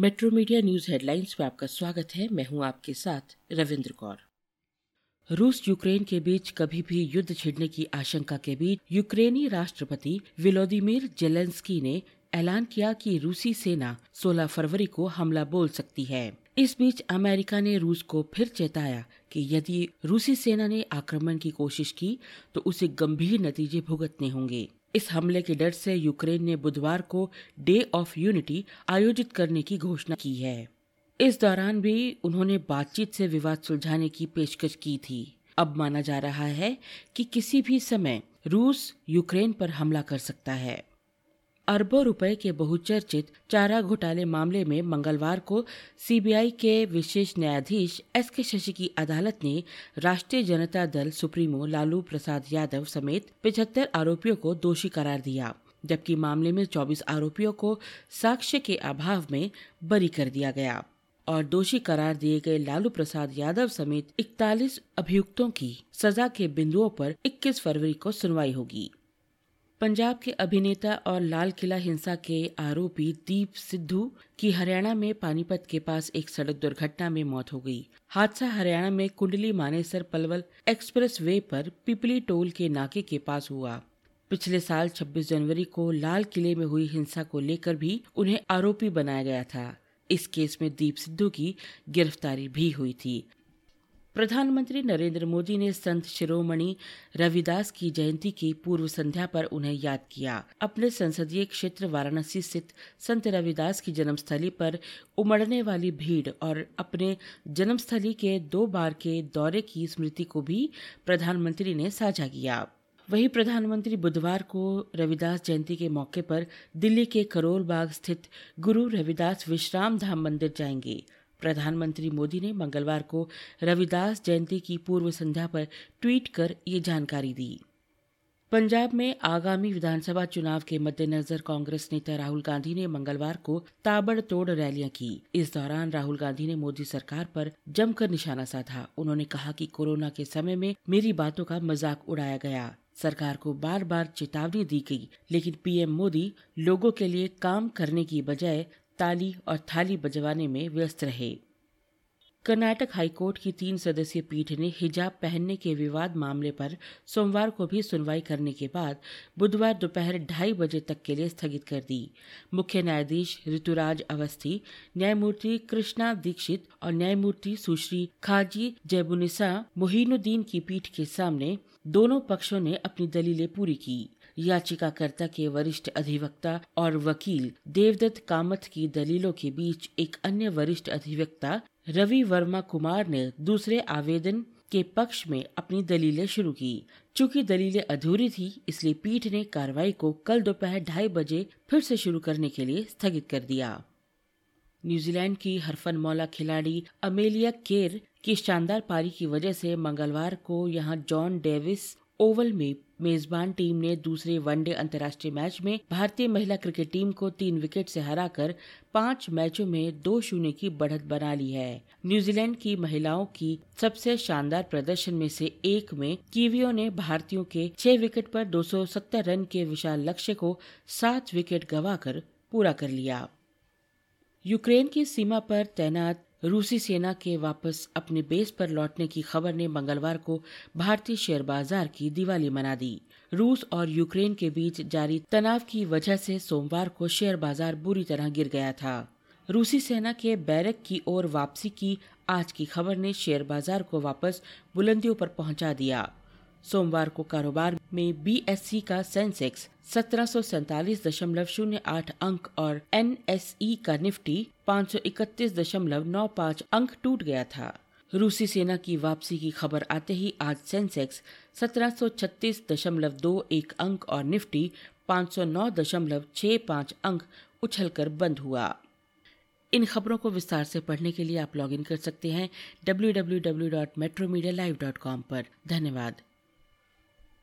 Metro media news headlines में आपका स्वागत है। मैं हूँ आपके साथ रविंद्र कौर। रूस यूक्रेन के बीच कभी भी युद्ध छिड़ने की आशंका के बीच यूक्रेनी राष्ट्रपति विलोदिमिर जेलेंस्की ने ऐलान किया कि रूसी सेना 16 फरवरी को हमला बोल सकती है। इस बीच अमेरिका ने रूस को फिर चेताया कि यदि रूसी सेना ने आक्रमण की कोशिश की तो उसे गंभीर नतीजे भुगतने होंगे। इस हमले के डर से यूक्रेन ने बुधवार को डे ऑफ़ यूनिटी आयोजित करने की घोषणा की है। इस दौरान भी उन्होंने बातचीत से विवाद सुलझाने की पेशकश की थी। अब माना जा रहा है कि किसी भी समय रूस यूक्रेन पर हमला कर सकता है। अरबों रुपए के बहुचर्चित चारा घोटाले मामले में मंगलवार को सीबीआई के विशेष न्यायाधीश एस के शशि की अदालत ने राष्ट्रीय जनता दल सुप्रीमो लालू प्रसाद यादव समेत पिछहत्तर आरोपियों को दोषी करार दिया, जबकि मामले में 24 आरोपियों को साक्ष्य के अभाव में बरी कर दिया गया और दोषी करार दिए गए लालू प्रसाद यादव समेत 41 अभियुक्तों की सजा के बिंदुओं पर 21 फरवरी को सुनवाई होगी। पंजाब के अभिनेता और लाल किला हिंसा के आरोपी दीप सिद्धू की हरियाणा में पानीपत के पास एक सड़क दुर्घटना में मौत हो गई। हादसा हरियाणा में कुंडली मानेसर पलवल एक्सप्रेस वे पर पिपली टोल के नाके के पास हुआ। पिछले साल 26 जनवरी को लाल किले में हुई हिंसा को लेकर भी उन्हें आरोपी बनाया गया था। इस केस में दीप सिद्धू की गिरफ्तारी भी हुई थी। प्रधानमंत्री नरेंद्र मोदी ने संत शिरोमणि रविदास की जयंती की पूर्व संध्या पर उन्हें याद किया। अपने संसदीय क्षेत्र वाराणसी स्थित संत रविदास की जन्मस्थली पर उमड़ने वाली भीड़ और अपने जन्मस्थली के दो बार के दौरे की स्मृति को भी प्रधानमंत्री ने साझा किया। वहीं प्रधानमंत्री बुधवार को रविदास जयंती के मौके पर दिल्ली के करोल बाग स्थित गुरु रविदास विश्राम धाम मंदिर जाएँगे। प्रधानमंत्री मोदी ने मंगलवार को रविदास जयंती की पूर्व संध्या पर ट्वीट कर ये जानकारी दी। पंजाब में आगामी विधानसभा चुनाव के मद्देनजर कांग्रेस नेता राहुल गांधी ने मंगलवार को ताबड़तोड़ रैलियाँ की। इस दौरान राहुल गांधी ने मोदी सरकार पर जमकर निशाना साधा। उन्होंने कहा कि कोरोना के समय में मेरी बातों का मज़ाक उड़ाया गया। सरकार को बार बार चेतावनी दी गई, लेकिन पीएम मोदी लोगों के लिए काम करने की बजाय ताली और थाली बजवाने में व्यस्त रहे। कर्नाटक हाईकोर्ट की तीन सदस्यीय पीठ ने हिजाब पहनने के विवाद मामले पर सोमवार को भी सुनवाई करने के बाद बुधवार दोपहर ढाई बजे तक के लिए स्थगित कर दी। मुख्य न्यायाधीश ऋतुराज अवस्थी, न्यायमूर्ति कृष्णा दीक्षित और न्यायमूर्ति सुश्री खाजी जयबुनिसा मोहिनुद्दीन की पीठ के सामने दोनों पक्षों ने अपनी दलीलें पूरी की। याचिकाकर्ता के वरिष्ठ अधिवक्ता और वकील देवदत्त कामत की दलीलों के बीच एक अन्य वरिष्ठ अधिवक्ता, रवि वर्मा कुमार ने दूसरे आवेदन के पक्ष में अपनी दलीलें शुरू की। चूँकि दलीलें अधूरी थी, इसलिए पीठ ने कार्रवाई को कल दोपहर ढाई बजे फिर से शुरू करने के लिए स्थगित कर दिया। न्यूजीलैंड की हरफन मौला खिलाड़ी अमेलिया केर की शानदार पारी की वजह से मंगलवार को यहाँ जॉन डेविस ओवल में मेजबान टीम ने दूसरे वनडे अंतर्राष्ट्रीय मैच में भारतीय महिला क्रिकेट टीम को तीन विकेट से हराकर पाँच मैचों में दो शून्य की बढ़त बना ली है। न्यूजीलैंड की महिलाओं की सबसे शानदार प्रदर्शन में से एक में कीवियों ने भारतीयों के छह विकेट पर 270 रन के विशाल लक्ष्य को सात विकेट गंवाकर पूरा कर लिया। यूक्रेन की सीमा पर तैनात रूसी सेना के वापस अपने बेस पर लौटने की खबर ने मंगलवार को भारतीय शेयर बाज़ार की दिवाली मना दी। रूस और यूक्रेन के बीच जारी तनाव की वजह से सोमवार को शेयर बाज़ार बुरी तरह गिर गया था। रूसी सेना के बैरक की ओर वापसी की आज की खबर ने शेयर बाज़ार को वापस बुलंदियों पर पहुँचा दिया। सोमवार को कारोबार में बीएससी का सेंसेक्स सत्रह दशमलव शून्य आठ अंक और एनएसई का निफ्टी पाँच सौ इकतीस दशमलव नौ पाँच अंक टूट गया था। रूसी सेना की वापसी की खबर आते ही आज सेंसेक्स सत्रह सौ छत्तीस दशमलव दो एक अंक और निफ्टी पाँच सौ नौ दशमलव छह पाँच अंक उछलकर बंद हुआ। इन खबरों को विस्तार से पढ़ने के लिए आप लॉगिन कर सकते हैं www.metromedia.live.com पर। धन्यवाद।